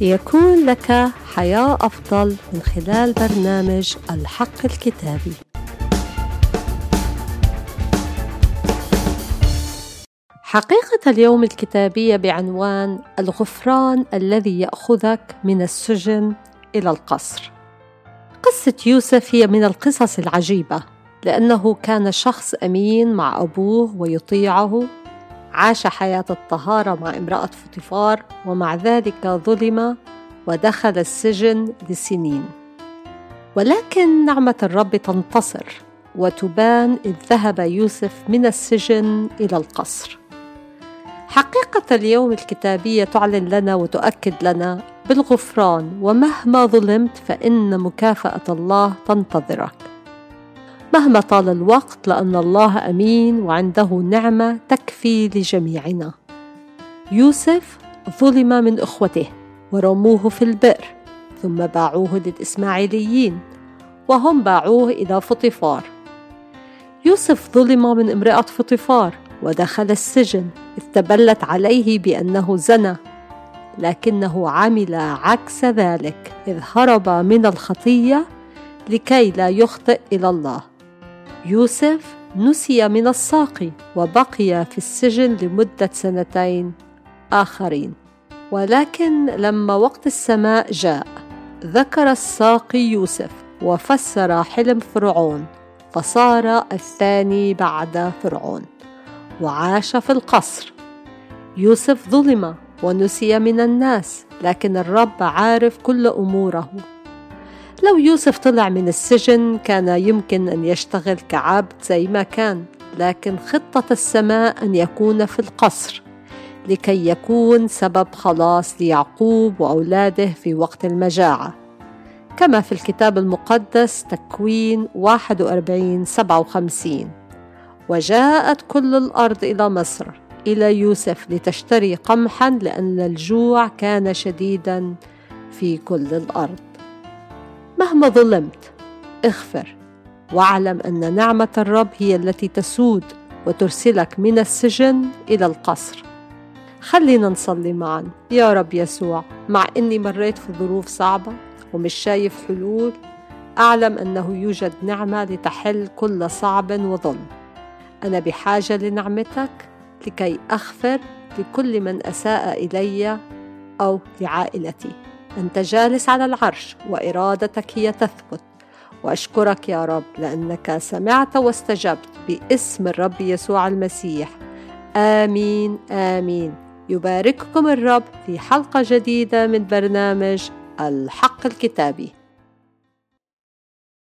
ليكون لك حياة أفضل من خلال برنامج الحق الكتابي. حقيقة اليوم الكتابية بعنوان الغفران الذي يأخذك من السجن إلى القصر. قصة يوسف هي من القصص العجيبة لأنه كان شخص أمين مع أبوه ويطيعه عاش حياة الطهارة مع امرأة فطفار ومع ذلك ظلم ودخل السجن لسنين. ولكن نعمة الرب تنتصر وتبان إذ ذهب يوسف من السجن إلى القصر. حقيقة اليوم الكتابية تعلن لنا وتؤكد لنا بالغفران ومهما ظلمت فإن مكافأة الله تنتظرك. مهما طال الوقت لأن الله أمين وعنده نعمة تكفي لجميعنا. يوسف ظلم من إخوته ورموه في البئر ثم باعوه للإسماعيليين وهم باعوه إلى فطفار. يوسف ظلم من امرأة فطفار ودخل السجن إذ تبلت عليه بأنه زنى لكنه عمل عكس ذلك إذ هرب من الخطية لكي لا يخطئ إلى الله. يوسف نسي من الساقي وبقي في السجن لمدة سنتين آخرين. ولكن لما وقت السماء جاء ذكر الساقي يوسف وفسر حلم فرعون فصار الثاني بعد فرعون وعاش في القصر. يوسف ظلم ونسي من الناس لكن الرب عارف كل أموره. لو يوسف طلع من السجن كان يمكن أن يشتغل كعبد زي ما كان لكن خطة السماء أن يكون في القصر لكي يكون سبب خلاص ليعقوب وأولاده في وقت المجاعة. كما في الكتاب المقدس تكوين 41 57 وجاءت كل الأرض إلى مصر إلى يوسف لتشتري قمحا لأن الجوع كان شديدا في كل الأرض. مهما ظلمت اغفر واعلم أن نعمة الرب هي التي تسود وترسلك من السجن إلى القصر. خلينا نصلي معا. يا رب يسوع مع إني مريت في ظروف صعبة ومش شايف حلول أعلم أنه يوجد نعمة لتحل كل صعب وظلم. أنا بحاجة لنعمتك لكي أغفر لكل من أساء إلي أو لعائلتي. أنت جالس على العرش وإرادتك هي تثبت. وأشكرك يا رب لأنك سمعت واستجبت باسم الرب يسوع المسيح. آمين آمين. يبارككم الرب في حلقة جديدة من برنامج الحق الكتابي.